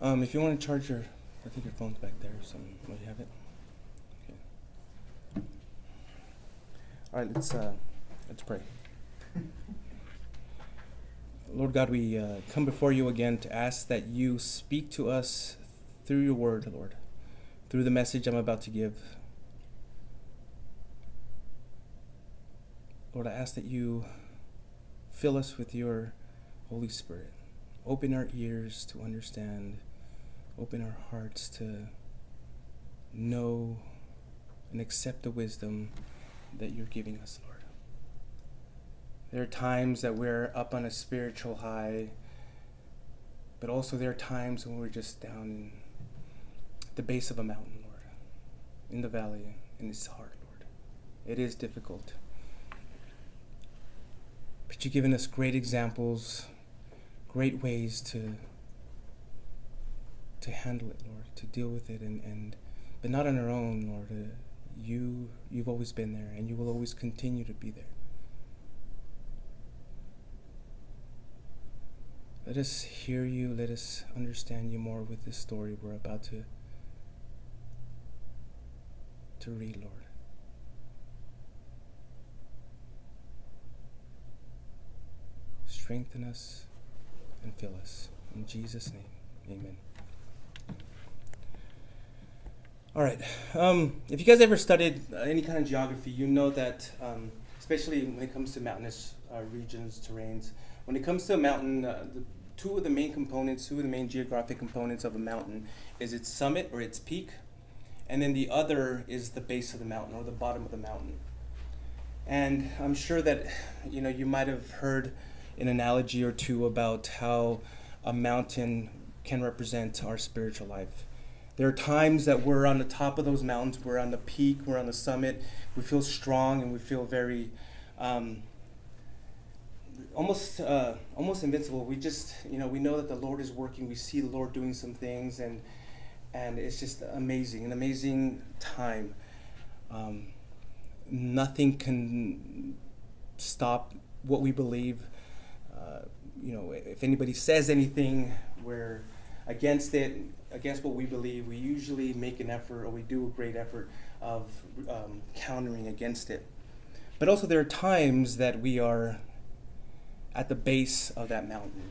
Um, if you want to charge your, I think your phone's back there. So, will you have it? Okay. All right, let's uh, let's pray. Lord God, we uh, come before you again to ask that you speak to us through your word, Lord, through the message I'm about to give. Lord, I ask that you fill us with your Holy Spirit. Open our ears to understand, open our hearts to know and accept the wisdom that you're giving us, Lord. There are times that we're up on a spiritual high, but also there are times when we're just down in the base of a mountain, Lord, in the valley, and it's hard, Lord. It is difficult. But you've given us great examples, great ways to to handle it, Lord, to deal with it, and, and but not on our own, Lord. Uh, you you've always been there, and you will always continue to be there. Let us hear you. Let us understand you more with this story we're about to to read, Lord. Strengthen us and fill us. In Jesus' name, amen. All right. Um, if you guys ever studied uh, any kind of geography, you know that, um, especially when it comes to mountainous uh, regions, terrains, when it comes to a mountain, uh, the two of the main components, two of the main geographic components of a mountain is its summit or its peak, and then the other is the base of the mountain or the bottom of the mountain. And I'm sure that you know you might have heard an analogy or two about how a mountain can represent our spiritual life. There are times that we're on the top of those mountains, we're on the peak, we're on the summit, we feel strong and we feel very um, almost uh, almost invincible. We just you know we know that the Lord is working. We see the Lord doing some things, and and it's just amazing, an amazing time. Um, nothing can stop what we believe. Uh, you know, if anybody says anything, we're against it, against what we believe. We usually make an effort, or we do a great effort of um, countering against it. But also, there are times that we are at the base of that mountain.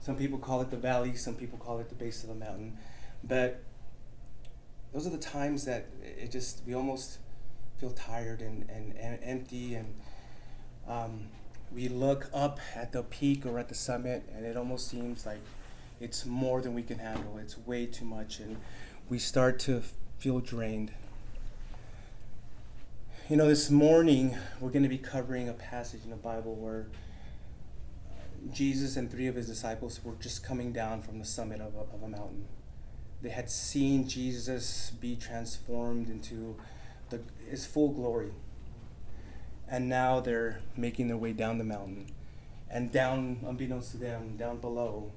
Some people call it the valley, some people call it the base of the mountain. But those are the times that it just, we almost feel tired and, and, and empty. And um, we look up at the peak or at the summit, and it almost seems like it's more than we can handle. It's way too much. And we start to feel drained. You know, this morning we're going to be covering a passage in the Bible where Jesus and three of his disciples were just coming down from the summit of a, of a mountain. They had seen Jesus be transformed into the, his full glory. And now they're making their way down the mountain. And down, unbeknownst to them, down below,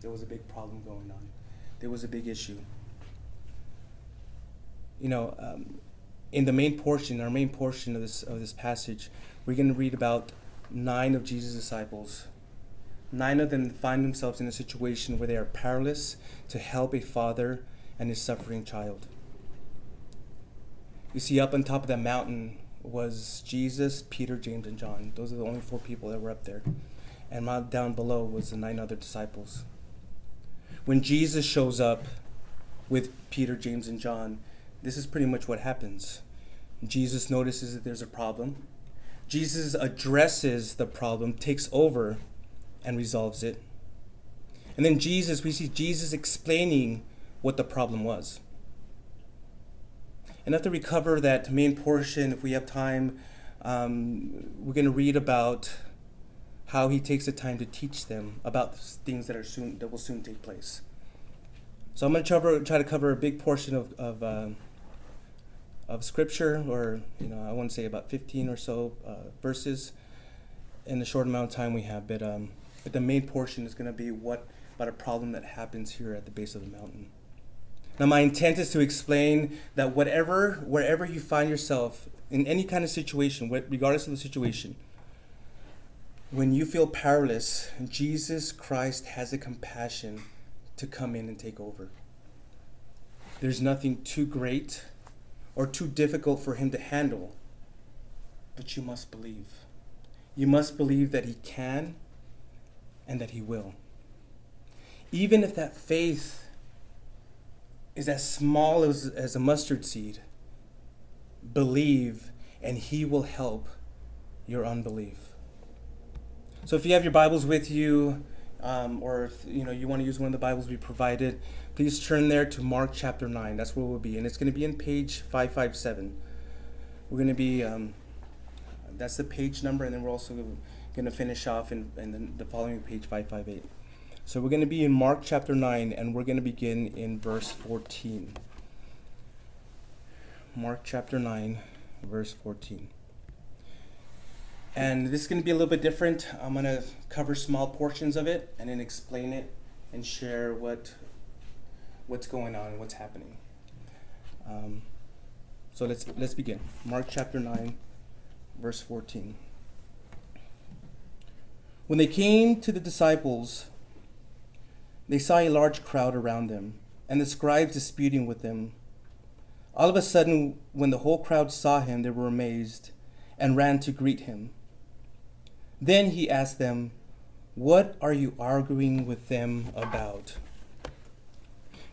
there was a big problem going on. There was a big issue. You know, um, in the main portion, our main portion of this of this passage, we're going to read about nine of Jesus' disciples nine of them find themselves in a situation where they are powerless to help a father and his suffering child. You see, up on top of that mountain was Jesus, Peter, James, and John. Those are the only four people that were up there. And down below was the nine other disciples. When Jesus shows up with Peter, James, and John, this is pretty much what happens. Jesus notices that there's a problem. Jesus addresses the problem, takes over, and resolves it. And then Jesus, we see Jesus explaining what the problem was. And after we cover that main portion, if we have time, um, we're going to read about how he takes the time to teach them about things that are soon that will soon take place. So I'm going to try, to cover a big portion of of, uh, of scripture, or you know, I want to say about 15 or so uh, verses in the short amount of time we have. But um, but the main portion is going to be what about a problem that happens here at the base of the mountain. Now, my intent is to explain that whatever, wherever you find yourself in any kind of situation, regardless of the situation, when you feel powerless, Jesus Christ has a compassion to come in and take over. There's nothing too great or too difficult for him to handle, but you must believe. You must believe that he can and that he will. Even if that faith is as small as, as a mustard seed, believe and he will help your unbelief. So if you have your Bibles with you, um, or if you know you want to use one of the Bibles we provided, please turn there to Mark chapter nine. That's where we'll be, and it's going to be in page five five seven. We're going to be um, that's the page number, and then we're also going to finish off in, in the following page five five eight. So we're going to be in Mark chapter nine, and we're going to begin in verse fourteen. Mark chapter nine, verse fourteen. And this is going to be a little bit different. I'm going to cover small portions of it and then explain it and share what what's going on, and what's happening. Um, so let's let's begin. Mark chapter 9 verse 14. When they came to the disciples, they saw a large crowd around them and the scribes disputing with them. All of a sudden, when the whole crowd saw him, they were amazed and ran to greet him. Then he asked them, What are you arguing with them about?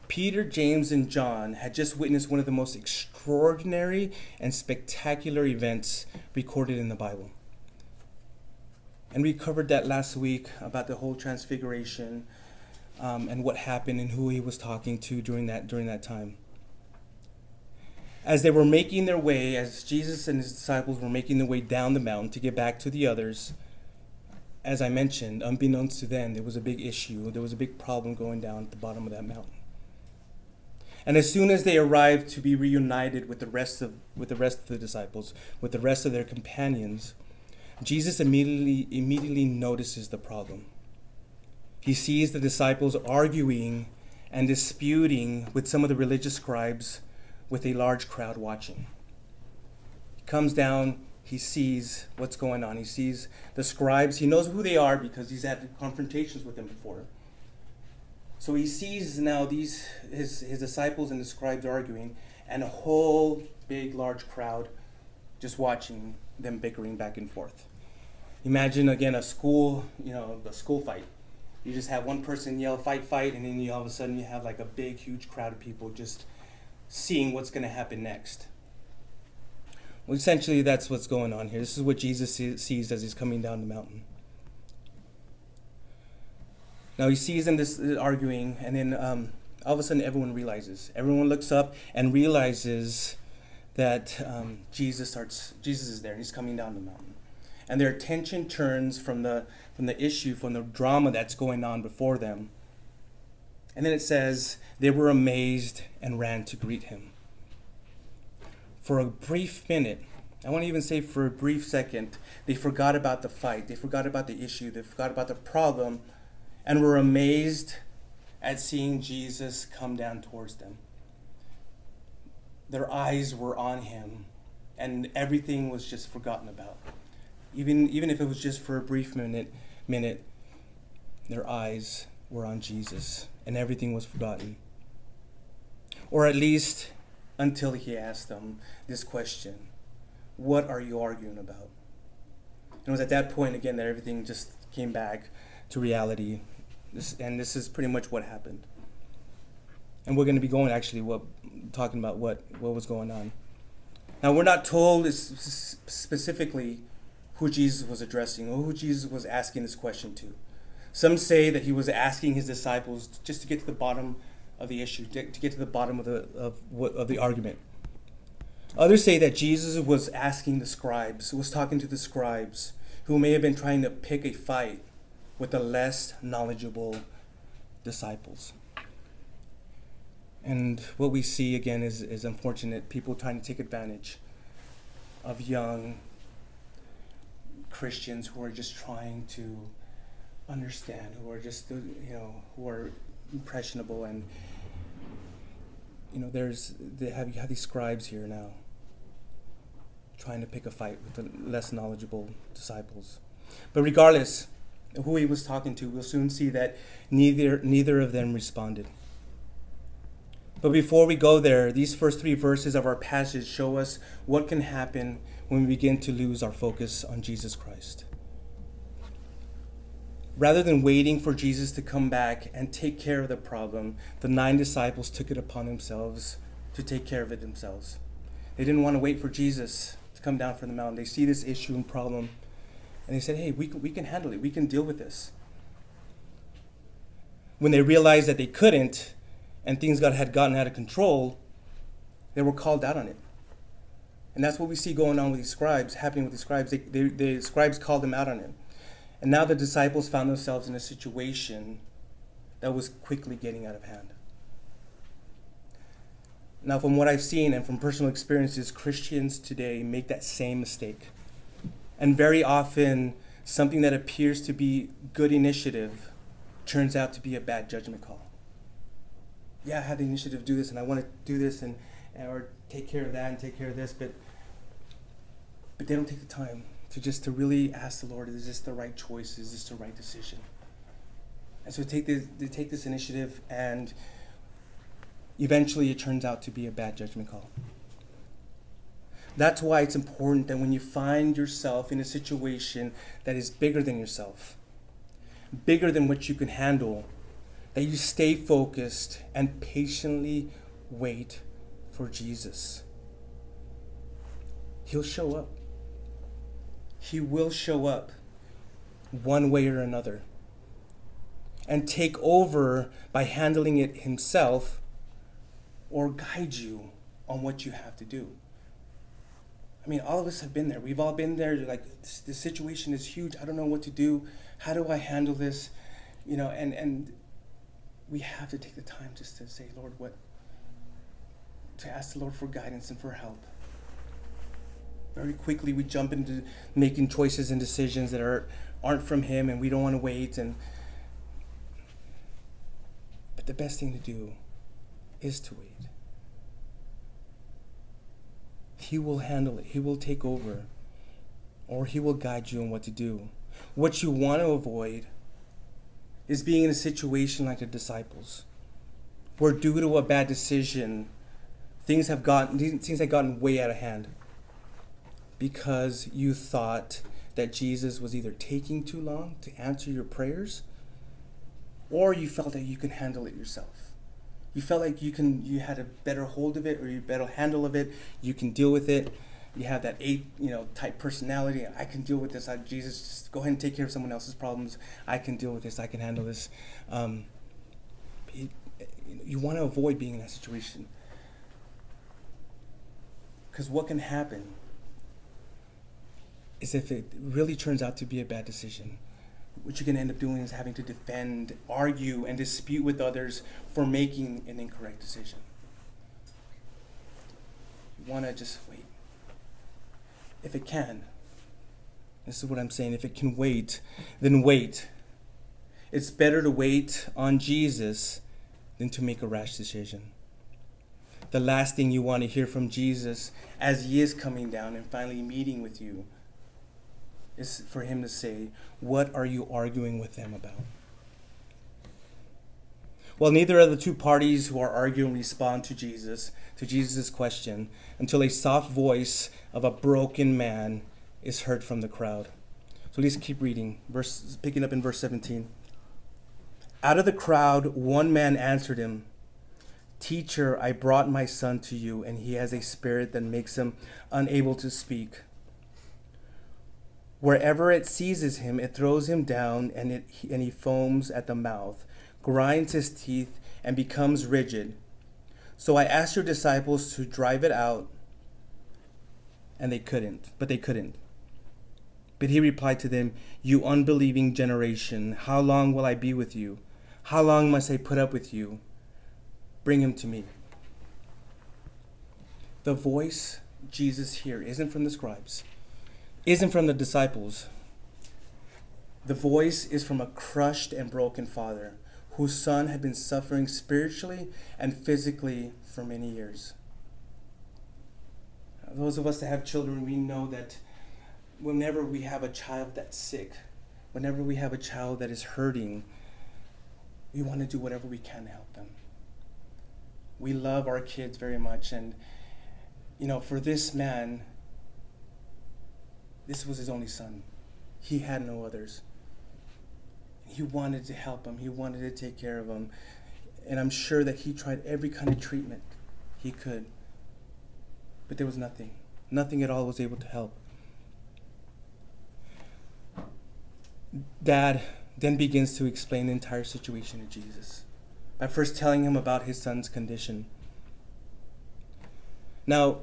Peter, James, and John had just witnessed one of the most extraordinary and spectacular events recorded in the Bible. And we covered that last week about the whole transfiguration um, and what happened and who he was talking to during that, during that time. As they were making their way, as Jesus and his disciples were making their way down the mountain to get back to the others, as I mentioned, unbeknownst to them, there was a big issue. There was a big problem going down at the bottom of that mountain. And as soon as they arrived to be reunited with the rest of with the rest of the disciples, with the rest of their companions, Jesus immediately immediately notices the problem. He sees the disciples arguing and disputing with some of the religious scribes with a large crowd watching. He comes down he sees what's going on. He sees the scribes. He knows who they are because he's had confrontations with them before. So he sees now these his his disciples and the scribes arguing, and a whole big large crowd just watching them bickering back and forth. Imagine again a school, you know, a school fight. You just have one person yell fight fight, and then you all of a sudden you have like a big huge crowd of people just seeing what's going to happen next. Essentially, that's what's going on here. This is what Jesus sees as he's coming down the mountain. Now he sees them this arguing, and then um, all of a sudden, everyone realizes. Everyone looks up and realizes that um, Jesus starts. Jesus is there, and he's coming down the mountain, and their attention turns from the from the issue, from the drama that's going on before them. And then it says they were amazed and ran to greet him for a brief minute, I want to even say for a brief second, they forgot about the fight, they forgot about the issue, they forgot about the problem, and were amazed at seeing Jesus come down towards them. Their eyes were on him, and everything was just forgotten about. Even, even if it was just for a brief minute, minute, their eyes were on Jesus, and everything was forgotten. Or at least until he asked them this question What are you arguing about? And it was at that point, again, that everything just came back to reality. This, and this is pretty much what happened. And we're going to be going actually what talking about what, what was going on. Now, we're not told specifically who Jesus was addressing or who Jesus was asking this question to. Some say that he was asking his disciples just to get to the bottom of the issue, to, to get to the bottom of the, of, of the argument. Others say that Jesus was asking the scribes, was talking to the scribes, who may have been trying to pick a fight with the less knowledgeable disciples. And what we see again is, is unfortunate people trying to take advantage of young Christians who are just trying to understand, who are just, you know, who are impressionable and you know there's they have you have these scribes here now trying to pick a fight with the less knowledgeable disciples but regardless who he was talking to, we'll soon see that neither, neither of them responded. But before we go there, these first three verses of our passage show us what can happen when we begin to lose our focus on Jesus Christ. Rather than waiting for Jesus to come back and take care of the problem, the nine disciples took it upon themselves to take care of it themselves. They didn't want to wait for Jesus to come down from the mountain. They see this issue and problem, and they said, Hey, we can, we can handle it. We can deal with this. When they realized that they couldn't, and things got, had gotten out of control, they were called out on it. And that's what we see going on with these scribes, happening with the scribes. They, they, the scribes called them out on it. And now the disciples found themselves in a situation that was quickly getting out of hand. Now, from what I've seen and from personal experiences, Christians today make that same mistake. And very often, something that appears to be good initiative turns out to be a bad judgment call. Yeah, I had the initiative to do this, and I want to do this, and or take care of that, and take care of this, but but they don't take the time to just to really ask the Lord, is this the right choice? Is this the right decision? And so take this, take this initiative, and eventually it turns out to be a bad judgment call. That's why it's important that when you find yourself in a situation that is bigger than yourself, bigger than what you can handle, that you stay focused and patiently wait for Jesus. He'll show up. He will show up one way or another and take over by handling it himself or guide you on what you have to do. I mean, all of us have been there. We've all been there. Like, this, situation is huge. I don't know what to do. How do I handle this? You know, and, and we have to take the time just to say, Lord, what? To ask the Lord for guidance and for help. Very quickly, we jump into making choices and decisions that are, aren't from Him, and we don't want to wait. And but the best thing to do is to wait. He will handle it, He will take over, or He will guide you on what to do. What you want to avoid is being in a situation like the disciples, where due to a bad decision, things have gotten things have gotten way out of hand because you thought that Jesus was either taking too long to answer your prayers or you felt that you can handle it yourself. You felt like you can you had a better hold of it or you better handle of it. You can deal with it. You have that eight you know type personality. I can deal with this. I, jesus just go ahead and take care of someone else's problems. I can deal with this. I can handle this. Um, it, you want to avoid being in that situation. Because what can happen is if it really turns out to be a bad decision what you're going to end up doing is having to defend, argue, and dispute with others for making an incorrect decision. You want to just wait. If it can, this is what I'm saying, if it can wait, then wait. It's better to wait on Jesus than to make a rash decision. The last thing you want to hear from Jesus as he is coming down and finally meeting with you is for him to say, What are you arguing with them about? Well, neither of the two parties who are arguing respond to Jesus, to Jesus' question, until a soft voice of a broken man is heard from the crowd. So let's keep reading, verse, picking up in verse 17. Out of the crowd, one man answered him, Teacher, I brought my son to you, and he has a spirit that makes him unable to speak. Wherever it seizes him, it throws him down, and, it, and he foams at the mouth, grinds his teeth, and becomes rigid. So I asked your disciples to drive it out, and they couldn't, but they couldn't. But he replied to them, You unbelieving generation, how long will I be with you? How long must I put up with you? Bring him to me. The voice Jesus here isn't from the scribes isn't from the disciples. The voice is from a crushed and broken father whose son had been suffering spiritually and physically for many years. Those of us that have children, we know that whenever we have a child that's sick, whenever we have a child that is hurting, we want to do whatever we can to help them. We love our kids very much. And, you know, for this man, this was his only son. He had no others. He wanted to help him, he wanted to take care of him. And I'm sure that he tried every kind of treatment he could. But there was nothing. Nothing at all was able to help. Dad then begins to explain the entire situation to Jesus by first telling him about his son's condition. Now,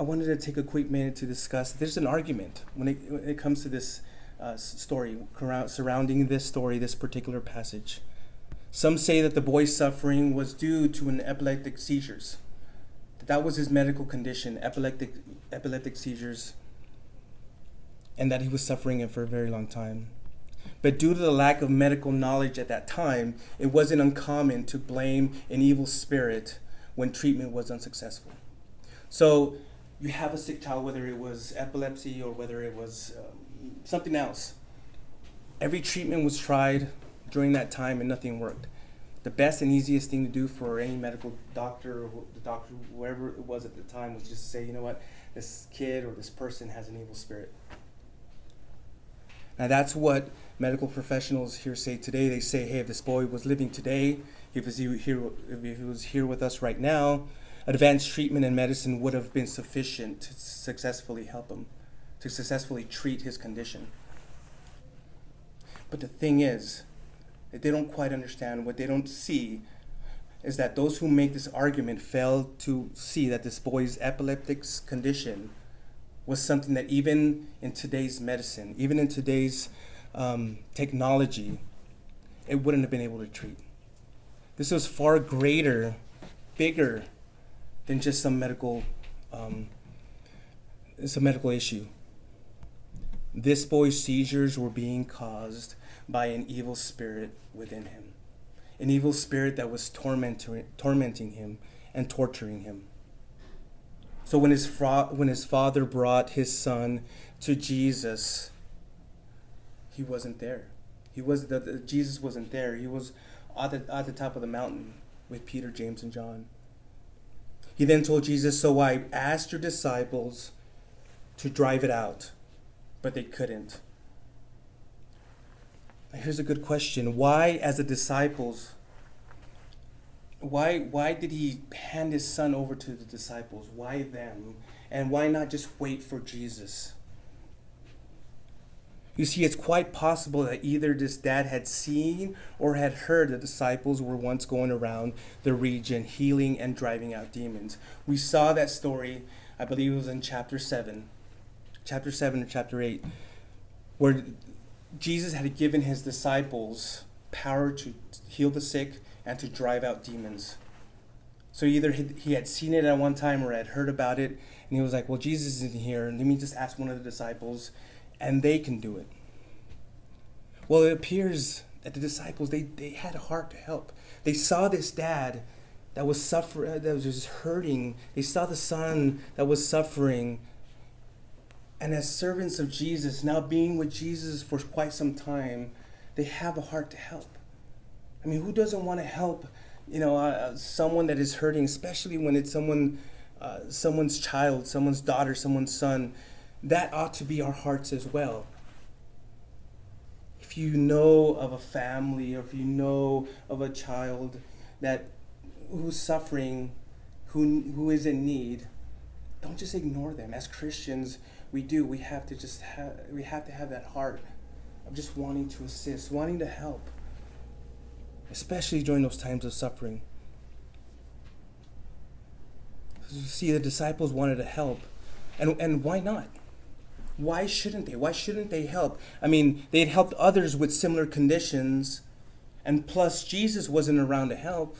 I wanted to take a quick minute to discuss. There's an argument when it, when it comes to this uh, story, surrounding this story, this particular passage. Some say that the boy's suffering was due to an epileptic seizures. That, that was his medical condition, epileptic, epileptic seizures, and that he was suffering it for a very long time. But due to the lack of medical knowledge at that time, it wasn't uncommon to blame an evil spirit when treatment was unsuccessful. So you have a sick child, whether it was epilepsy or whether it was um, something else. Every treatment was tried during that time and nothing worked. The best and easiest thing to do for any medical doctor or the doctor, whoever it was at the time, was just say, you know what, this kid or this person has an evil spirit. Now that's what medical professionals here say today. They say, hey, if this boy was living today, if he was here, if he was here with us right now, advanced treatment and medicine would have been sufficient to successfully help him, to successfully treat his condition. But the thing is, that they don't quite understand, what they don't see, is that those who make this argument fail to see that this boy's epileptic condition was something that even in today's medicine, even in today's um, technology, it wouldn't have been able to treat. This was far greater, bigger than just some medical, um, a medical issue. This boy's seizures were being caused by an evil spirit within him, an evil spirit that was tormenting, tormenting him and torturing him. So when his, fra- when his father brought his son to Jesus, he wasn't there. He was the, the, Jesus wasn't there. He was at the, at the top of the mountain with Peter, James, and John. He then told Jesus, So I asked your disciples to drive it out, but they couldn't. Here's a good question. Why, as the disciples, why why did he hand his son over to the disciples? Why them? And why not just wait for Jesus? You see, it's quite possible that either this dad had seen or had heard the disciples were once going around the region healing and driving out demons. We saw that story, I believe it was in chapter 7, chapter 7 or chapter 8, where Jesus had given his disciples power to heal the sick and to drive out demons. So either he had seen it at one time or had heard about it, and he was like, Well, Jesus isn't here. Let me just ask one of the disciples, and they can do it. Well, it appears that the disciples, they, they had a heart to help. They saw this dad that was suffering, that was just hurting. They saw the son that was suffering. And as servants of Jesus, now being with Jesus for quite some time, they have a heart to help. I mean, who doesn't want to help, you know, uh, uh, someone that is hurting, especially when it's someone, uh, someone's child, someone's daughter, someone's son? That ought to be our hearts as well. If you know of a family, or if you know of a child that who's suffering, who who is in need, don't just ignore them. As Christians, we do. We have to just have we have to have that heart of just wanting to assist, wanting to help especially during those times of suffering. See, the disciples wanted to help. And, and why not? Why shouldn't they? Why shouldn't they help? I mean, they had helped others with similar conditions, and plus, Jesus wasn't around to help.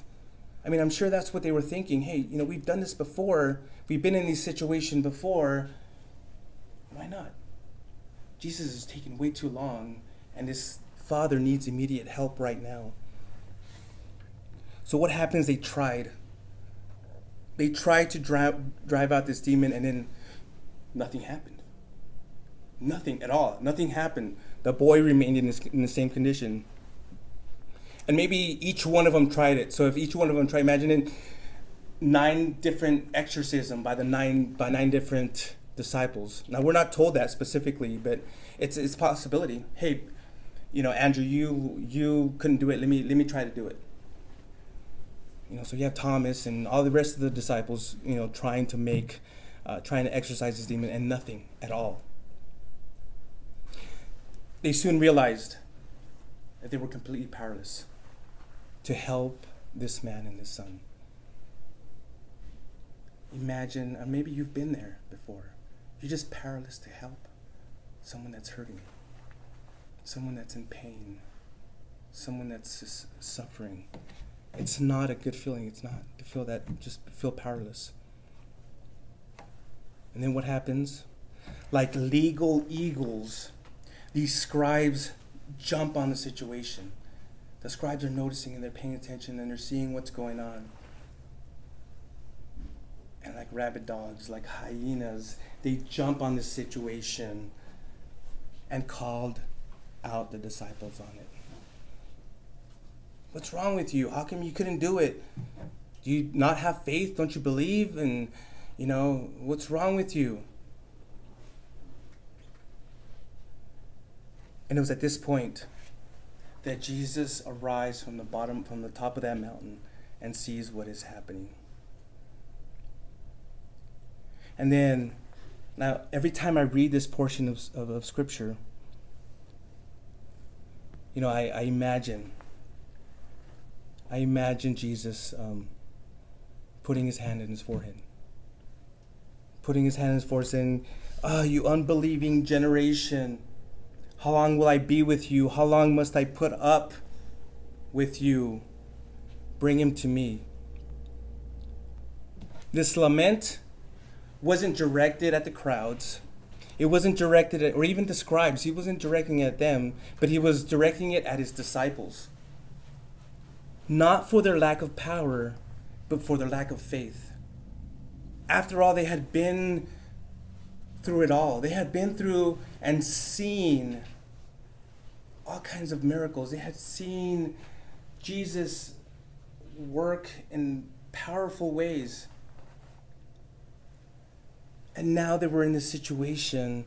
I mean, I'm sure that's what they were thinking. Hey, you know, we've done this before, we've been in these situations before. Why not? Jesus is taking way too long, and this father needs immediate help right now. So what happens? They tried. They tried to drive drive out this demon, and then nothing happened. Nothing at all. Nothing happened. The boy remained in, this, in the same condition. And maybe each one of them tried it. So if each one of them tried, imagine it, nine different exorcism by the nine by nine different disciples. Now we're not told that specifically, but it's it's possibility. Hey, you know, Andrew, you you couldn't do it. Let me let me try to do it. You know, so you have Thomas and all the rest of the disciples, you know, trying to make, uh, trying to exorcise this demon, and nothing at all. They soon realized that they were completely powerless to help this man and his son. Imagine, or maybe you've been there before. You're just powerless to help someone that's hurting, someone that's in pain, someone that's just suffering. It's not a good feeling. It's not to feel that, just feel powerless. And then what happens? Like legal eagles, these scribes jump on the situation. The scribes are noticing and they're paying attention and they're seeing what's going on. And like rabid dogs, like hyenas, they jump on the situation and called out the disciples on it. What's wrong with you? How come you couldn't do it? Do you not have faith? Don't you believe? And, you know, what's wrong with you? And it was at this point that Jesus arrives from the bottom, from the top of that mountain, and sees what is happening. And then, now, every time I read this portion of, of, of Scripture, you know, I, I imagine, I imagine Jesus um, putting his hand in his forehead, putting his hand in his forehead, saying, "Ah, oh, you unbelieving generation." How long will I be with you? How long must I put up with you? Bring him to me. This lament wasn't directed at the crowds. It wasn't directed at, or even the scribes. He wasn't directing it at them, but he was directing it at his disciples. Not for their lack of power, but for their lack of faith. After all, they had been through it all. They had been through and seen all kinds of miracles. They had seen Jesus work in powerful ways. And now they were in this situation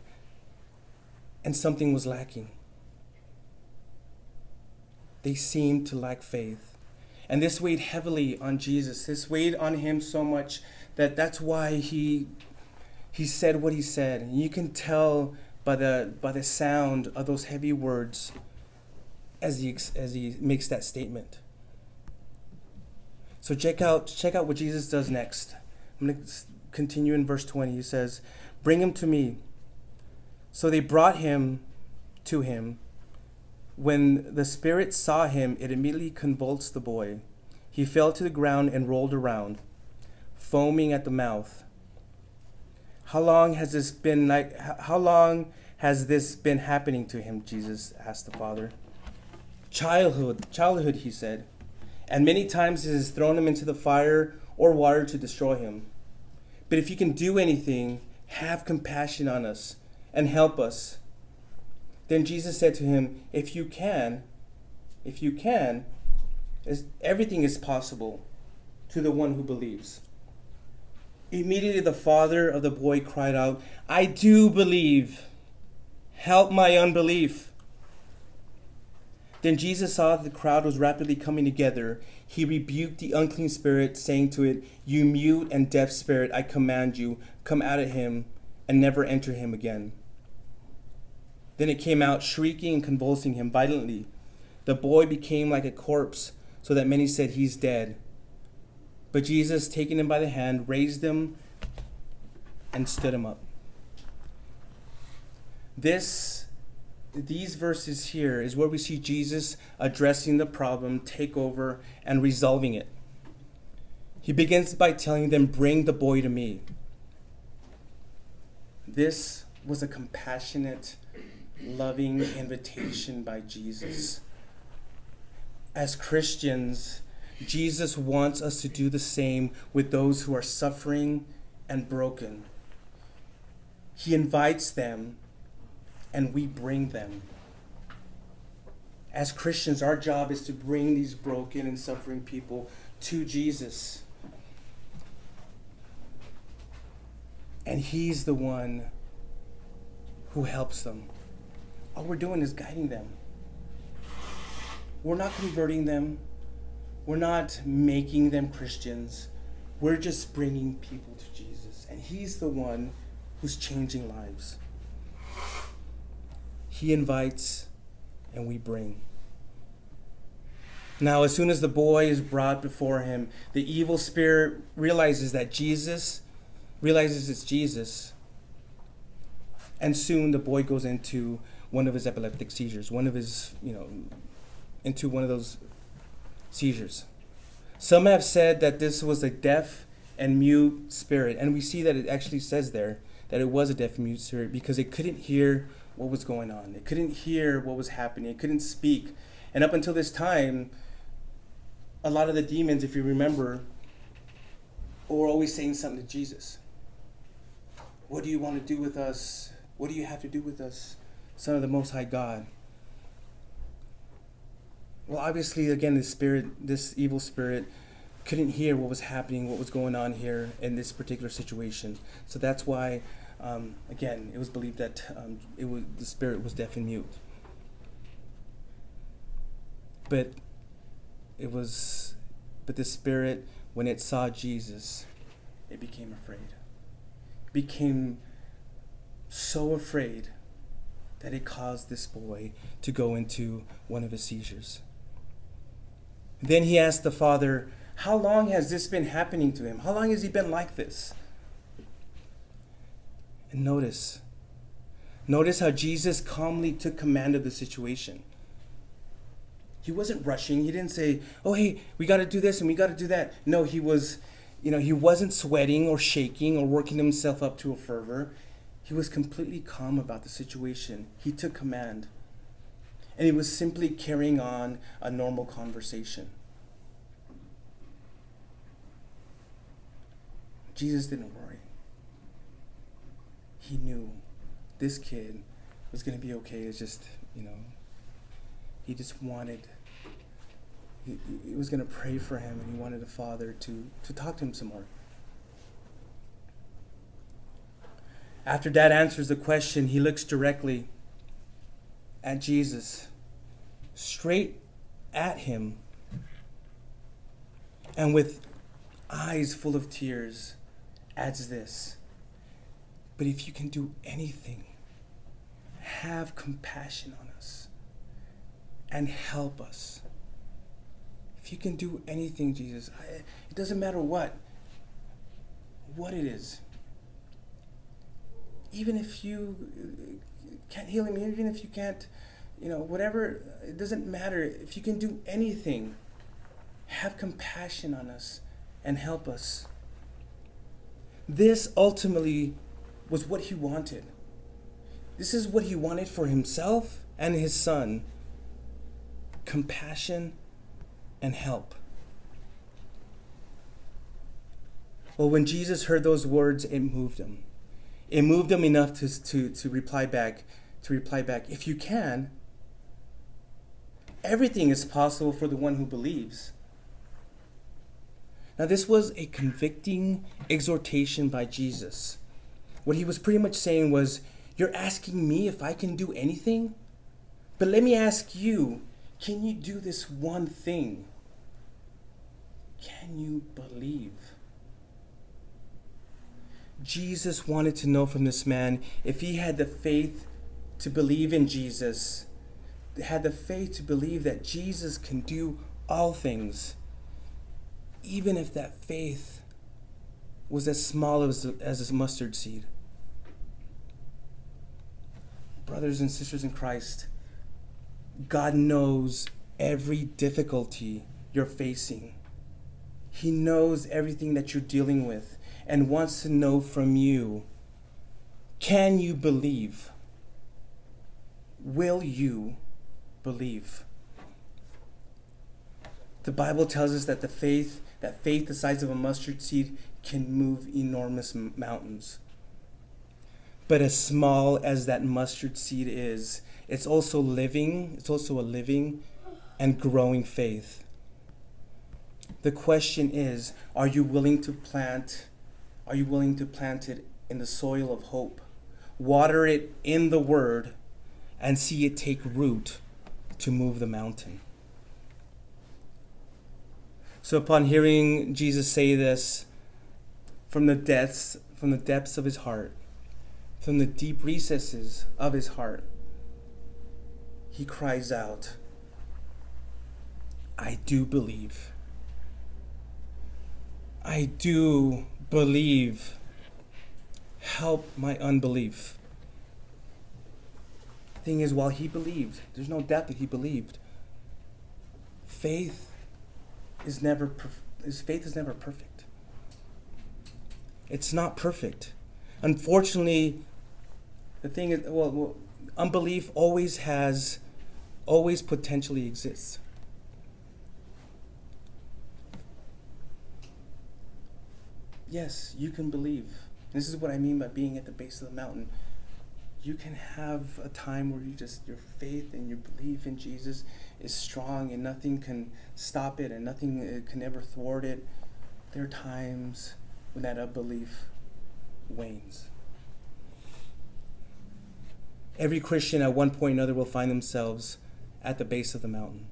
and something was lacking. They seemed to lack faith. And this weighed heavily on Jesus. This weighed on him so much that that's why he he said what he said. And you can tell by the by the sound of those heavy words as he as he makes that statement. So check out check out what Jesus does next. I'm going to continue in verse 20. He says, "Bring him to me." So they brought him to him. When the spirit saw him, it immediately convulsed the boy. He fell to the ground and rolled around, foaming at the mouth. How long has this been like how long has this been happening to him? Jesus asked the father. Childhood, childhood, he said. And many times he has thrown him into the fire or water to destroy him. But if you can do anything, have compassion on us and help us. Then Jesus said to him, If you can, if you can, everything is possible to the one who believes. Immediately the father of the boy cried out, I do believe. Help my unbelief. Then Jesus saw that the crowd was rapidly coming together. He rebuked the unclean spirit, saying to it, You mute and deaf spirit, I command you, come out of him and never enter him again. Then it came out, shrieking and convulsing him violently. The boy became like a corpse, so that many said, He's dead. But Jesus, taking him by the hand, raised him and stood him up. This these verses here is where we see Jesus addressing the problem, take over, and resolving it. He begins by telling them, Bring the boy to me. This was a compassionate, loving invitation by Jesus. As Christians, Jesus wants us to do the same with those who are suffering and broken. He invites them, and we bring them. As Christians, our job is to bring these broken and suffering people to Jesus. And He's the one who helps them. All we're doing is guiding them. We're not converting them, we're not making them Christians. We're just bringing people to Jesus. And He's the one who's changing lives. He invites and we bring. Now, as soon as the boy is brought before him, the evil spirit realizes that Jesus, realizes it's Jesus. And soon the boy goes into one of his epileptic seizures, one of his, you know, into one of those seizures. Some have said that this was a deaf and mute spirit, and we see that it actually says there that it was a deaf and mute spirit because it couldn't hear what was going on. It couldn't hear what was happening. It couldn't speak. And up until this time, a lot of the demons, if you remember, were always saying something to Jesus. What do you want to do with us? What do you have to do with us, Son of the Most High God? Well, obviously, again, this spirit, this evil spirit, couldn't hear what was happening, what was going on here in this particular situation. So that's why, um, again, it was believed that um, it was the spirit was deaf and mute. But it was, but the spirit, when it saw Jesus, it became afraid. Became so afraid that it caused this boy to go into one of his seizures. Then he asked the father, How long has this been happening to him? How long has he been like this? And notice, notice how Jesus calmly took command of the situation. He wasn't rushing. He didn't say, "Oh, hey, we got to do this and we got to do that." No, he was, you know, he wasn't sweating or shaking or working himself up to a fervor. He was completely calm about the situation. He took command. And he was simply carrying on a normal conversation. Jesus didn't worry. He knew this kid was going to be okay. It's just, you know, he just wanted he, he was going to pray for him and he wanted a father to, to talk to him some more. After dad answers the question, he looks directly at Jesus, straight at him, and with eyes full of tears, adds this But if you can do anything, have compassion on us and help us. If you can do anything, Jesus, I, it doesn't matter what, what it is. Even if you can't heal him, even if you can't, you know, whatever, it doesn't matter. If you can do anything, have compassion on us and help us. This ultimately was what he wanted. This is what he wanted for himself and his son compassion and help. Well, when Jesus heard those words, it moved him. It moved him enough to, to, to reply back, to reply back, if you can, everything is possible for the one who believes. Now, this was a convicting exhortation by Jesus. What he was pretty much saying was, You're asking me if I can do anything? But let me ask you, can you do this one thing? Can you believe? Jesus wanted to know from this man if he had the faith to believe in Jesus, had the faith to believe that Jesus can do all things, even if that faith was as small as, as a mustard seed. Brothers and sisters in Christ, God knows every difficulty you're facing. He knows everything that you're dealing with and wants to know from you can you believe? Will you believe? The Bible tells us that the faith, that faith the size of a mustard seed can move enormous mountains. But as small as that mustard seed is, it's also living, it's also a living and growing faith. The question is, are you willing to plant are you willing to plant it in the soil of hope? Water it in the word and see it take root to move the mountain. So upon hearing Jesus say this from the depths from the depths of his heart, from the deep recesses of his heart, he cries out, I do believe. I do believe. Help my unbelief. Thing is, while he believed, there's no doubt that he believed. Faith is never his faith is never perfect. It's not perfect. Unfortunately, the thing is, well, well unbelief always has, always potentially exists. Yes, you can believe. This is what I mean by being at the base of the mountain. You can have a time where you just, your faith and your belief in Jesus is strong and nothing can stop it and nothing uh, can ever thwart it. There are times when that unbelief wanes. Every Christian at one point or another will find themselves at the base of the mountain.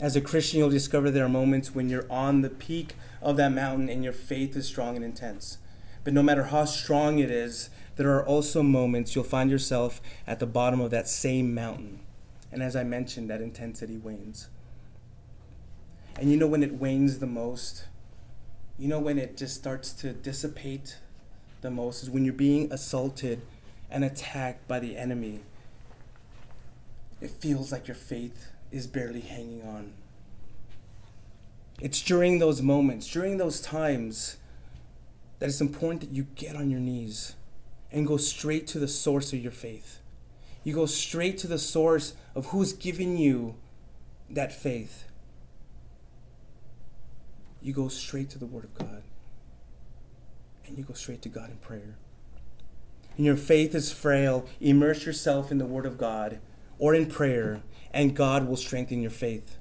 As a Christian, you'll discover there are moments when you're on the peak of that mountain and your faith is strong and intense. But no matter how strong it is, there are also moments you'll find yourself at the bottom of that same mountain. And as I mentioned, that intensity wanes. And you know when it wanes the most? You know when it just starts to dissipate the most is when you're being assaulted and attacked by the enemy. It feels like your faith is barely hanging on. It's during those moments, during those times, that it's important that you get on your knees and go straight to the source of your faith. You go straight to the source of who's given you that faith. You go straight to the Word of God. And you go straight to God in prayer. And your faith is frail. Immerse yourself in the Word of God or in prayer and God will strengthen your faith.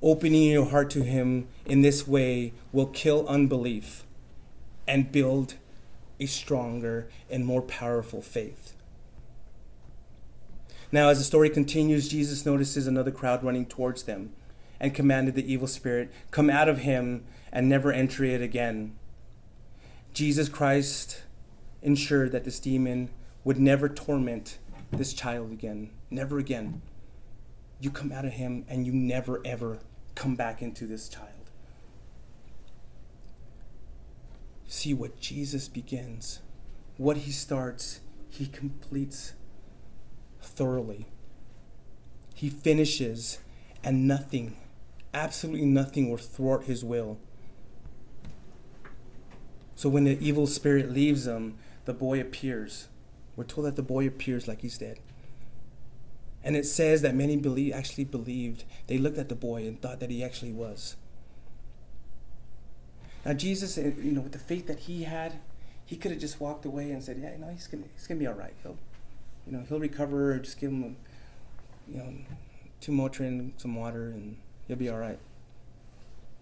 Opening your heart to Him in this way will kill unbelief and build a stronger and more powerful faith. Now, as the story continues, Jesus notices another crowd running towards them and commanded the evil spirit, Come out of him and never enter it again. Jesus Christ ensured that this demon would never torment this child again, never again you come out of him and you never ever come back into this child. See what Jesus begins, what he starts, he completes thoroughly. He finishes, and nothing, absolutely nothing, will thwart his will. So when the evil spirit leaves him, the boy appears. We're told that the boy appears like he's dead. And it says that many believe, actually believed. They looked at the boy and thought that he actually was. Now Jesus, eh, you know, with the faith that he had, he could have just walked away and said, "Yeah, you know, he's gonna, he's gonna be all right. He'll, you know, he'll recover. Just give him, you know, two Motrin, some water, and he'll be all right."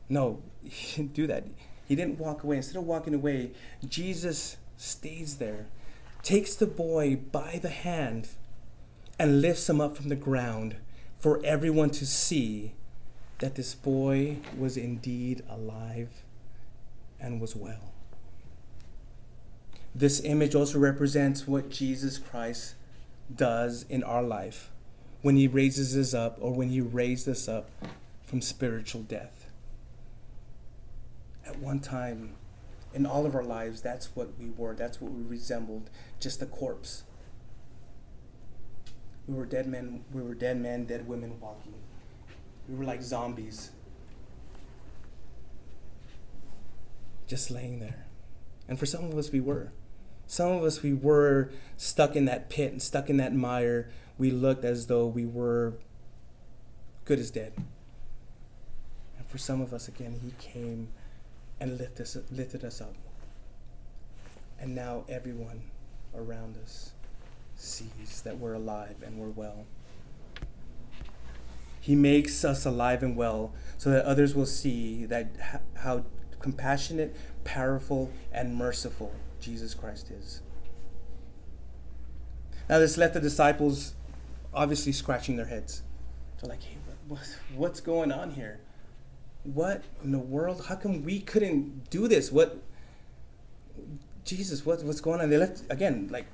No, he didn't do that. He didn't walk away. Instead of walking away, Jesus stays there, takes the boy by the hand and lifts him up from the ground for everyone to see that this boy was indeed alive and was well. This image also represents what Jesus Christ does in our life when he raises us up or when he raised us up from spiritual death. At one time in all of our lives, that's what we were, that's what we resembled, just a corpse we were dead men. We were dead men, dead women walking. We were like zombies, just laying there. And for some of us, we were. Some of us, we were stuck in that pit and stuck in that mire. We looked as though we were good as dead. And for some of us, again, He came and lifted us, lifted us up. And now everyone around us sees that we're alive and we're well. He makes us alive and well so that others will see that how compassionate, powerful, and merciful Jesus Christ is. Now, this left the disciples obviously scratching their heads. They're like, hey, what's going on here? What in the world? How come we couldn't do this? What, Jesus, what, what's going on? They left, again, like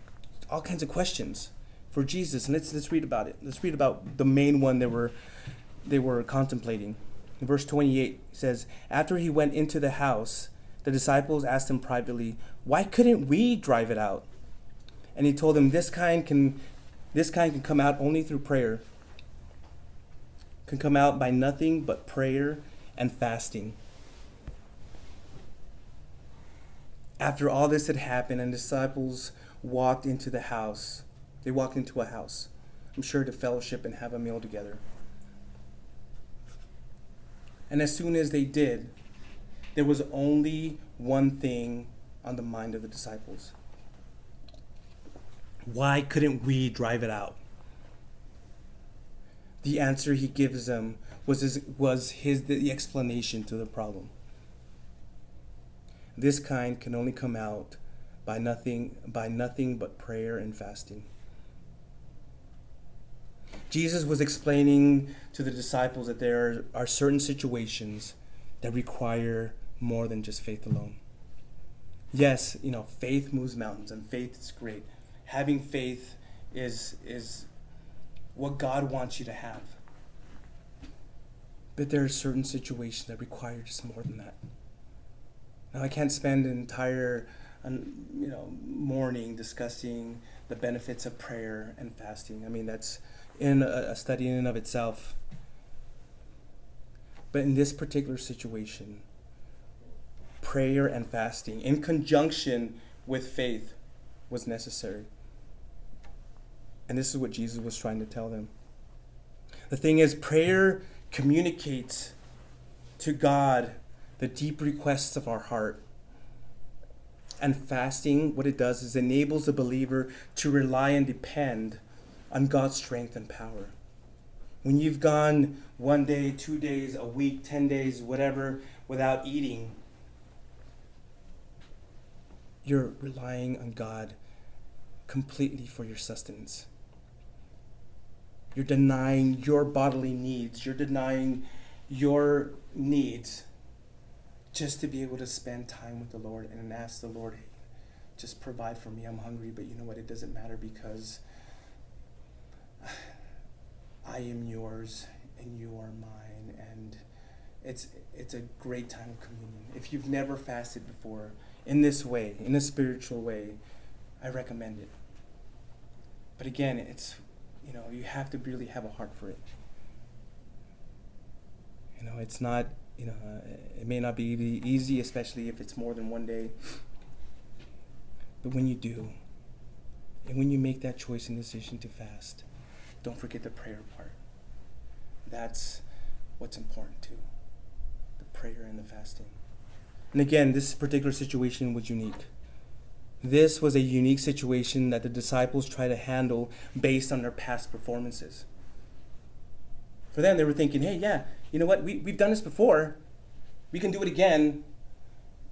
all kinds of questions for Jesus. And let's, let's read about it. Let's read about the main one they were, they were contemplating. In verse 28 says, After he went into the house, the disciples asked him privately, Why couldn't we drive it out? And he told them, This kind can this kind can come out only through prayer. Can come out by nothing but prayer and fasting. After all this had happened and disciples walked into the house, they walked into a house, I'm sure to fellowship and have a meal together. And as soon as they did, there was only one thing on the mind of the disciples. Why couldn't we drive it out? The answer he gives them was his, was his the explanation to the problem. This kind can only come out by nothing by nothing but prayer and fasting. Jesus was explaining to the disciples that there are certain situations that require more than just faith alone. Yes, you know, faith moves mountains and faith is great. Having faith is is what God wants you to have. But there are certain situations that require just more than that. Now I can't spend an entire you know morning discussing the benefits of prayer and fasting. I mean that's in a, a study in and of itself. But in this particular situation, prayer and fasting in conjunction with faith was necessary. And this is what Jesus was trying to tell them. The thing is, prayer communicates to God the deep requests of our heart. And fasting, what it does is enables the believer to rely and depend on God's strength and power. When you've gone one day, two days, a week, 10 days, whatever, without eating, you're relying on God completely for your sustenance. You're denying your bodily needs. You're denying your needs just to be able to spend time with the Lord and ask the Lord, just provide for me. I'm hungry, but you know what? It doesn't matter because I am yours and you are mine. And it's, it's a great time of communion. If you've never fasted before in this way, in a spiritual way, I recommend it. But again, it's, you know, you have to really have a heart for it. You know, it's not, you know, uh, it may not be easy, especially if it's more than one day. But when you do, and when you make that choice and decision to fast, don't forget the prayer part. That's what's important too the prayer and the fasting. And again, this particular situation was unique. This was a unique situation that the disciples try to handle based on their past performances. For them, they were thinking, hey, yeah, you know what? We, we've done this before. We can do it again.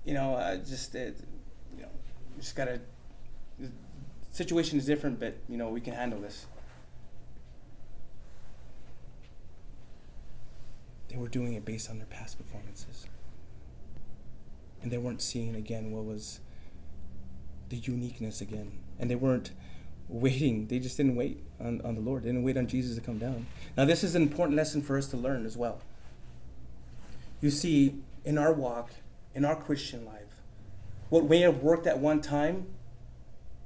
You know, uh, just, uh, you know, just got to, the situation is different, but, you know, we can handle this. They were doing it based on their past performances. And they weren't seeing again what was the uniqueness again. And they weren't waiting. They just didn't wait on, on the Lord. They didn't wait on Jesus to come down. Now, this is an important lesson for us to learn as well. You see, in our walk, in our Christian life, what may have worked at one time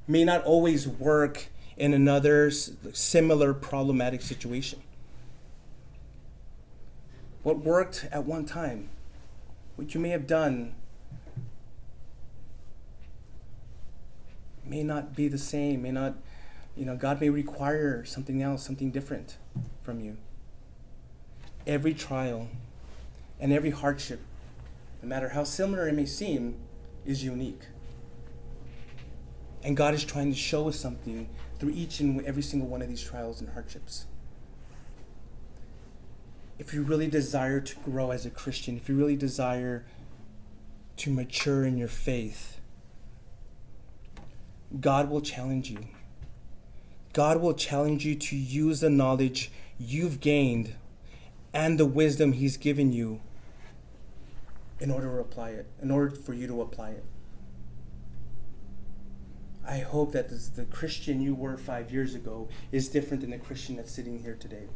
may not always work in another similar problematic situation what worked at one time, what you may have done, may not be the same, may not, you know, God may require something else, something different from you. Every trial and every hardship, no matter how similar it may seem, is unique. And God is trying to show us something through each and every single one of these trials and hardships. If you really desire to grow as a Christian, if you really desire to mature in your faith, God will challenge you. God will challenge you to use the knowledge you've gained and the wisdom He's given you in order to apply it, in order for you to apply it. I hope that this, the Christian you were five years ago is different than the Christian that's sitting here today.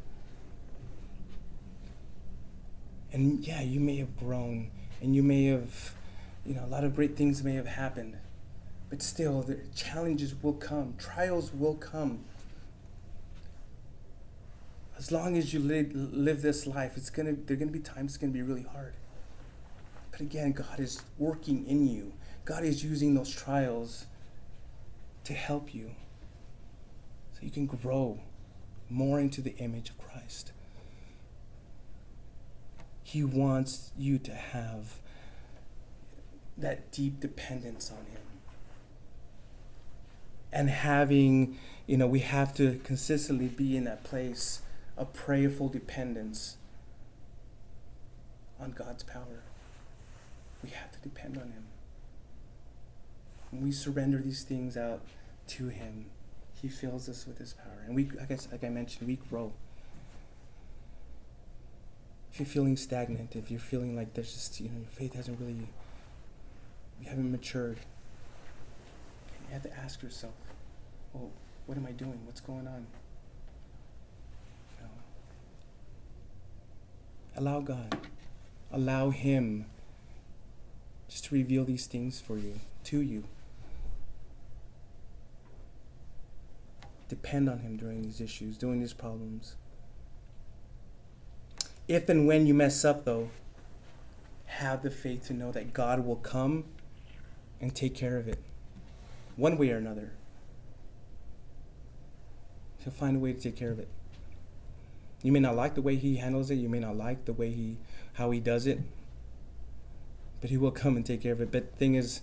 And yeah, you may have grown and you may have, you know, a lot of great things may have happened. But still, the challenges will come, trials will come. As long as you live, live this life, it's gonna there are gonna be times it's gonna be really hard. But again, God is working in you. God is using those trials to help you so you can grow more into the image of Christ. He wants you to have that deep dependence on Him. And having, you know, we have to consistently be in that place of prayerful dependence on God's power. We have to depend on Him. When we surrender these things out to Him, He fills us with His power. And we, I guess, like I mentioned, we grow. If you're feeling stagnant, if you're feeling like there's just, you know, your faith hasn't really, you haven't matured, you have to ask yourself, well, what am I doing? What's going on? You know, allow God, allow Him just to reveal these things for you, to you. Depend on Him during these issues, during these problems. If and when you mess up, though, have the faith to know that God will come and take care of it, one way or another. He'll find a way to take care of it. You may not like the way he handles it. You may not like the way he, how he does it. But he will come and take care of it. But the thing is,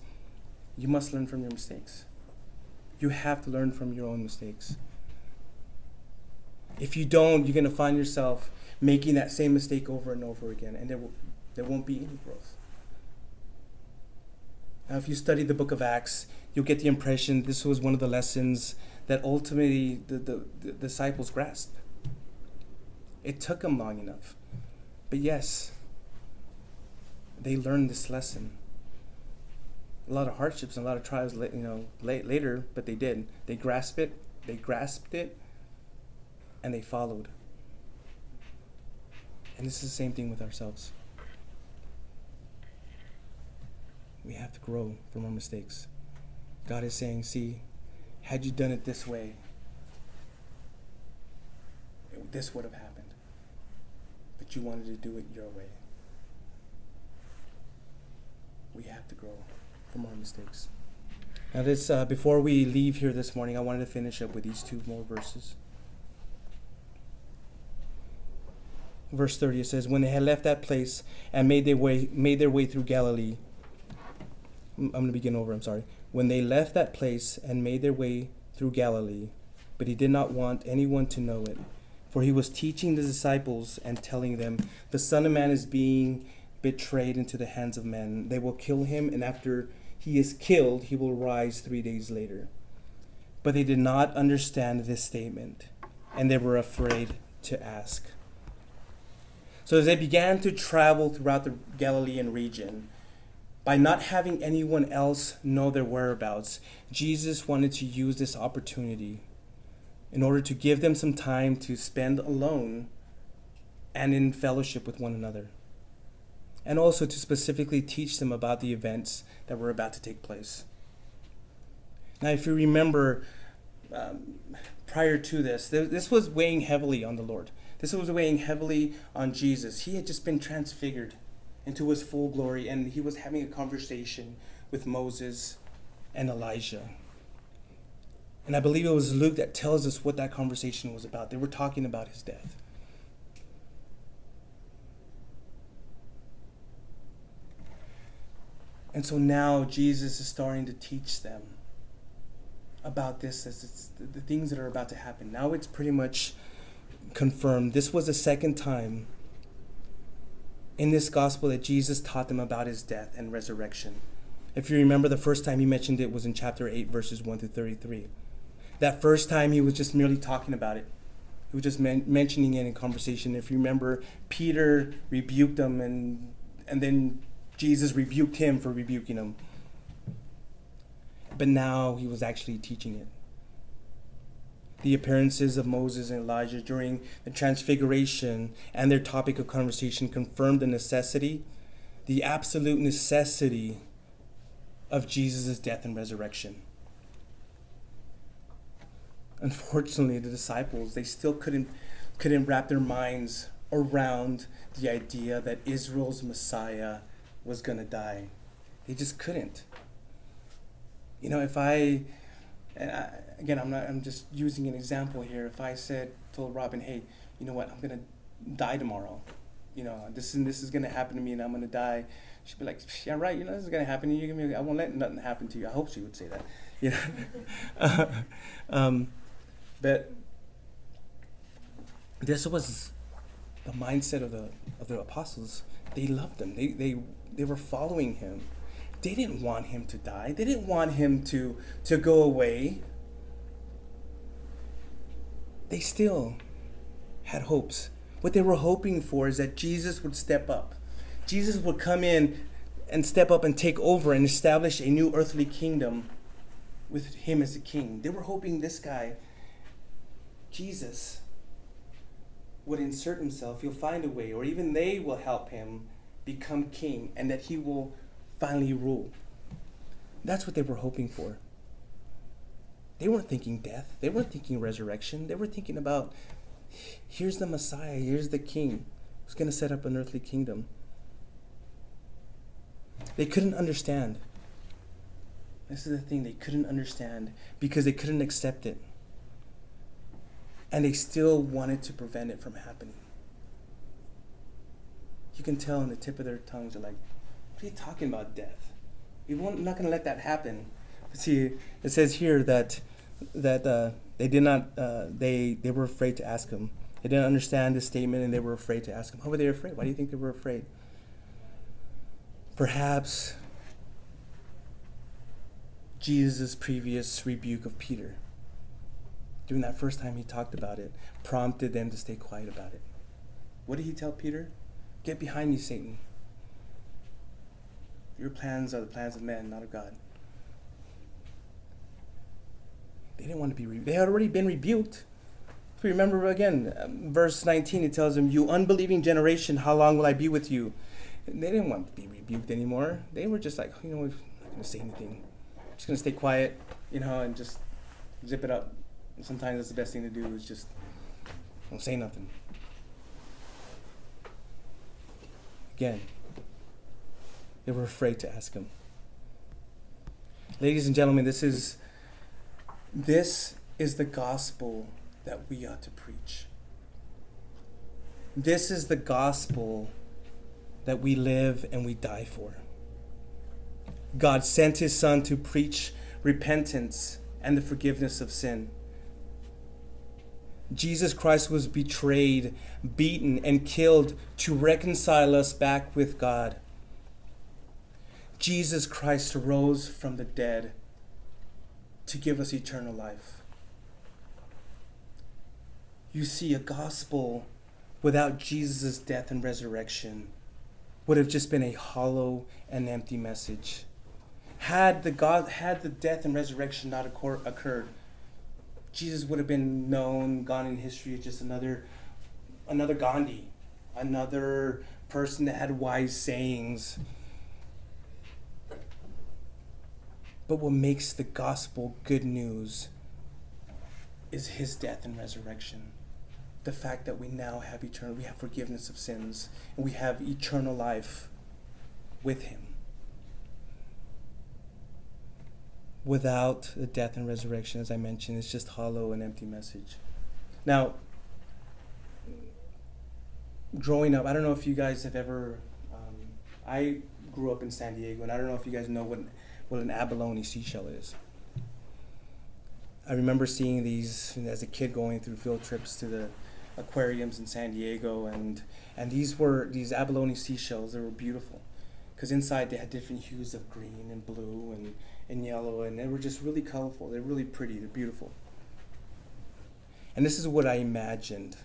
you must learn from your mistakes. You have to learn from your own mistakes. If you don't, you're going to find yourself making that same mistake over and over again, and there, there won't be any growth. Now, if you study the book of Acts, you'll get the impression this was one of the lessons that ultimately the, the, the disciples grasped. It took them long enough. But yes, they learned this lesson a lot of hardships and a lot of trials, you know, late, later, but they did. They grasped it, they grasped it, and they followed. And this is the same thing with ourselves. We have to grow from our mistakes. God is saying, see, had you done it this way, this would have happened. But you wanted to do it your way. We have to grow from our mistakes. Now, this uh, before we leave here this morning, I wanted to finish up with these two more verses. Verse 30 it says, When they had left that place and made their way made their way through Galilee. I'm going to begin over, I'm sorry. When they left that place and made their way through Galilee, but he did not want anyone to know it, for he was teaching the disciples and telling them, The Son of Man is being betrayed into the hands of men. They will kill him, and after he is killed, he will rise three days later. But they did not understand this statement, and they were afraid to ask. So as they began to travel throughout the Galilean region, by not having anyone else know their whereabouts, Jesus wanted to use this opportunity in order to give them some time to spend alone and in fellowship with one another and also to specifically teach them about the events that were about to take place. Now, if you remember, um, prior to this, th- this was weighing heavily on the Lord. This was weighing heavily on Jesus. He had just been transfigured into his full glory, and he was having a conversation with Moses and Elijah. And I believe it was Luke that tells us what that conversation was about. They were talking about his death. And so now Jesus is starting to teach them about this as it's the, things that are about to happen. Now it's pretty much confirmed. This was the second time in this gospel that Jesus taught them about his death and resurrection. If you remember, the first time he mentioned it was in chapter 8, verses 1 through 33. That first time he was just merely talking about it. He was just men- mentioning it in conversation. If you remember, Peter rebuked him, and, and then Jesus rebuked him for rebuking him. But now he was actually teaching it. The appearances of Moses and Elijah during the transfiguration and their topic of conversation confirmed the necessity, the absolute necessity of Jesus' death and resurrection. Unfortunately, the disciples, they still couldn't, couldn't wrap their minds around the idea that Israel's Messiah was going to die. They just couldn't. You know, if I, and I, again, I'm not, I'm just using an example here. If I said, told Robin, hey, you know what, I'm to die tomorrow. You know, this and this is to happen to me and I'm to die she'd be like, "Yeah, right. You know, this is gonna happen. To you. I won't let nothing happen to you." I hope she would say that. You know, um, but this was the mindset of the of the apostles. They loved him. They they they were following him. They didn't want him to die. They didn't want him to to go away. They still had hopes. What they were hoping for is that Jesus would step up Jesus would come in and step up and take over and establish a new earthly kingdom with him as the king. They were hoping this guy, Jesus, would insert himself, he'll find a way, or even they will help him become king and that he will finally rule. That's what they were hoping for. They weren't thinking death, they weren't thinking resurrection, they were thinking about here's the Messiah, here's the king who's going to set up an earthly kingdom. They couldn't understand. This is the thing, they couldn't understand because they couldn't accept it. And they still wanted to prevent it from happening. You can tell in the tip of their tongues, they're like, What are you talking about, death? We're not going to let that happen. See, it says here that that uh, they did not, uh, they, they were afraid to ask him. They didn't understand this statement and they were afraid to ask him. How were they afraid? Why do you think they were afraid? Perhaps Jesus' previous rebuke of Peter, during that first time he talked about it, prompted them to stay quiet about it. What did he tell Peter? Get behind me, Satan. Your plans are the plans of men, not of God. They didn't want to be rebuked. They had already been rebuked. If we remember again, um, verse 19, it tells them, You unbelieving generation, how long will I be with you? And they didn't want to be rebuked anymore. They were just like, you know, we're not going to say anything. We're just going to stay quiet, you know, and just zip it up. Sometimes that's the best thing to do is just don't say nothing. Again, they were afraid to ask him. Ladies and gentlemen, this is this is the gospel that we ought to preach. This is the gospel that we live and we die for. God sent his Son to preach repentance and the forgiveness of sin. Jesus Christ was betrayed, beaten, and killed to reconcile us back with God. Jesus Christ rose from the dead to give us eternal life. You see, a gospel without Jesus' death and resurrection would have just been a hollow and empty message. Had the God had the death and resurrection not occur, occurred, Jesus would have been known, gone in history as just another another Gandhi, another person that had wise sayings. But what makes the gospel good news is his death and resurrection the fact that we now have eternal, we have forgiveness of sins, and we have eternal life with Him. Without the death and resurrection, as I mentioned, it's just hollow and empty message. Now, growing up, I don't know if you guys have ever. Um, I grew up in San Diego, and I don't know if you guys know what what an abalone seashell is. I remember seeing these as a kid going through field trips to the aquariums in San Diego, and and these were these abalone seashells. They were beautiful, because inside they had different hues of green and blue and, and yellow, and they were just really colorful. They're really pretty. They're beautiful. And this is what I imagined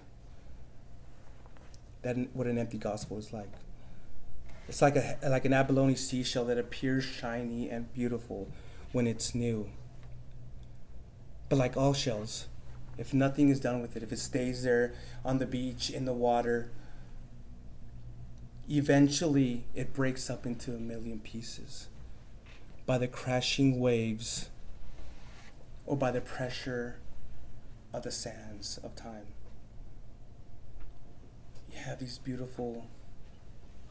that what an empty gospel is like. It's like a like an abalone seashell that appears shiny and beautiful when it's new. But like all shells, if nothing is done with it, if it stays there on the beach, in the water, eventually it breaks up into a million pieces by the crashing waves or by the pressure of the sands of time. You have these beautiful,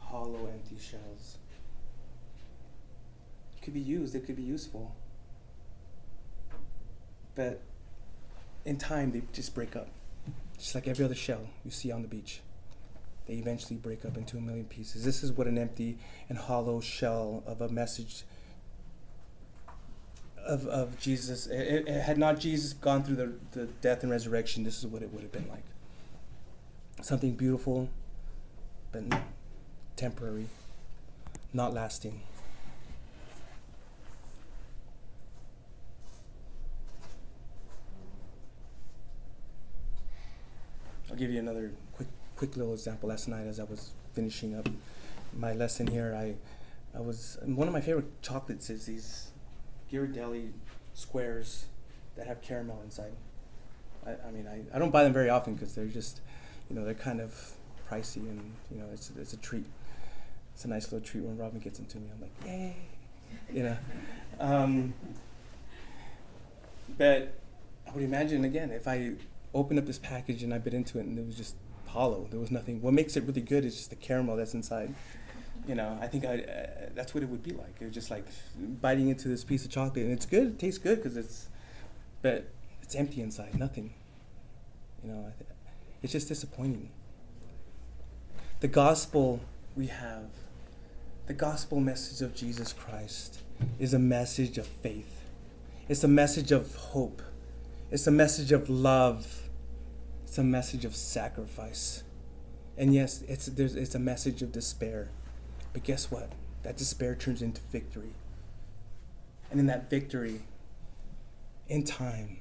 hollow, empty shells. It could be used, it could be useful. But in time, they just break up. Just like every other shell you see on the beach. They eventually break up into a million pieces. This is what an empty and hollow shell of a message of, of Jesus, it, it had not Jesus gone through the, the death and resurrection, this is what it would have been like. Something beautiful, but temporary, not lasting. I'll give you another quick quick little example. Last night, as I was finishing up my lesson here, I I was one of my favorite chocolates is these Ghirardelli squares that have caramel inside. I, I mean, I, I don't buy them very often because they're just, you know, they're kind of pricey and, you know, it's, it's a treat. It's a nice little treat when Robin gets them to me. I'm like, yay, you know. Um, but I would imagine, again, if I opened up this package and I bit into it and it was just hollow, there was nothing. What makes it really good is just the caramel that's inside you know, I think I, uh, that's what it would be like. It was just like biting into this piece of chocolate, and it's good. It tastes good because it's, but it's empty inside. Nothing. You know, it's just disappointing. The gospel we have, the gospel message of Jesus Christ, is a message of faith. It's a message of hope. It's a message of love. It's a message of sacrifice. And yes, it's, there's, it's a message of despair. But guess what? That despair turns into victory. And in that victory, in time,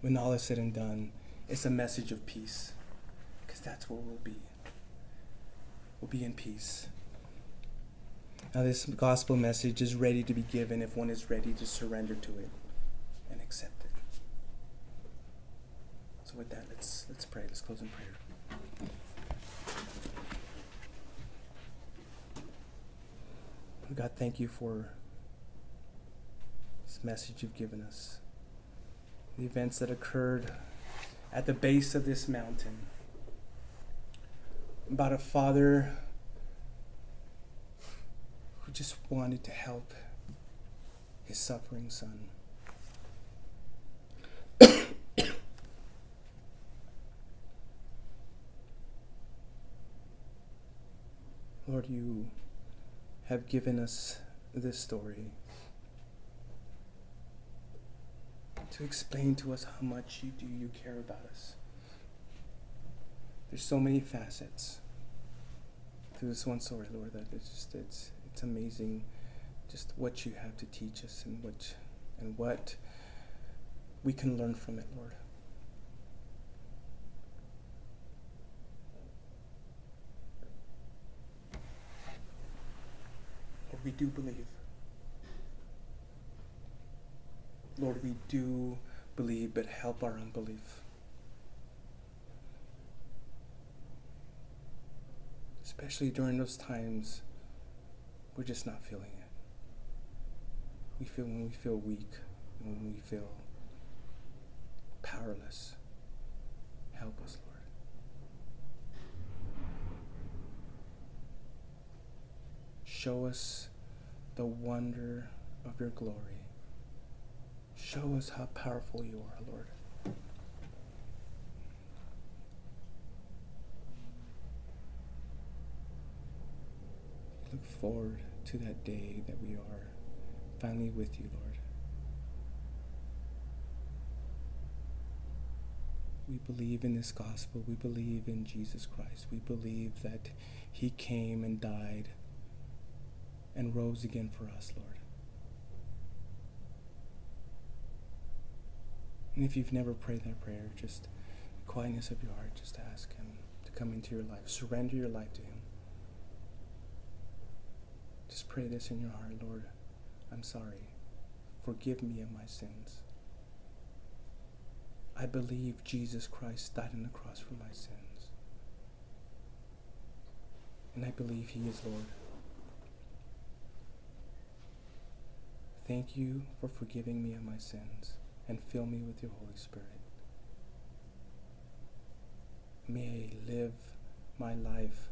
when all is said and done, it's a message of peace. Because that's where we'll be. We'll be in peace. Now, this gospel message is ready to be given if one is ready to surrender to it and accept it. So, with that, let's, let's pray. Let's close in prayer. God, thank you for this message you've given us. The events that occurred at the base of this mountain about a father just wanted to help his suffering son. Lord, you have given us this story to explain to us how much you do you care about us. There's so many facets to this one story, Lord, that it's just it's it's amazing just what you have to teach us and what and what we can learn from it, Lord. we do believe. Lord, we do believe, but help our unbelief. Especially during those times we're just not feeling it. We feel when we feel weak when we feel powerless. Help us, Lord. Show us the wonder of your glory. Show us how powerful you are, Lord. Look forward to that day that we are finally with you, Lord. We believe in this gospel. We believe in Jesus Christ. We believe that He came and died and rose again for us, Lord. And if you've never prayed that prayer, just the quietness of your heart, just ask Him to come into your life. Surrender your life to Him. Just pray this in your heart, Lord. I'm sorry. Forgive me of my sins. I believe Jesus Christ died on the cross for my sins. And I believe He is Lord. Thank you for forgiving me of my sins and fill me with your Holy Spirit. May I live my life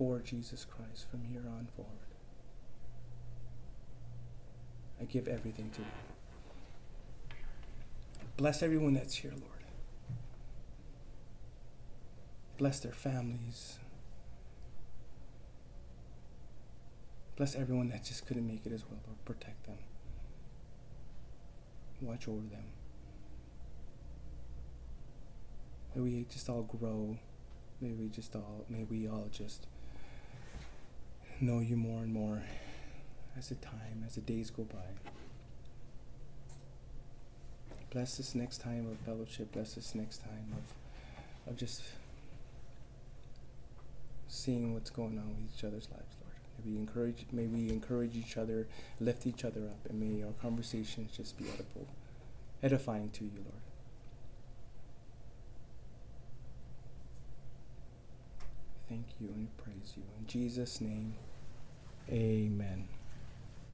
for Jesus Christ from here on forward. I give everything to you. Bless everyone that's here, Lord. Bless their families. Bless everyone that just couldn't make it as well, Lord. Protect them. Watch over them. May we just all grow. May we just all may we all just know you more and more as the time, as the days go by. Bless this next time of fellowship. Bless this next time of, of just seeing what's going on with each other's lives, Lord. May we encourage, may we encourage each other, lift each other up, and may our conversations just be edible, edifying to you, Lord. Thank you and praise you. In Jesus' name, amen.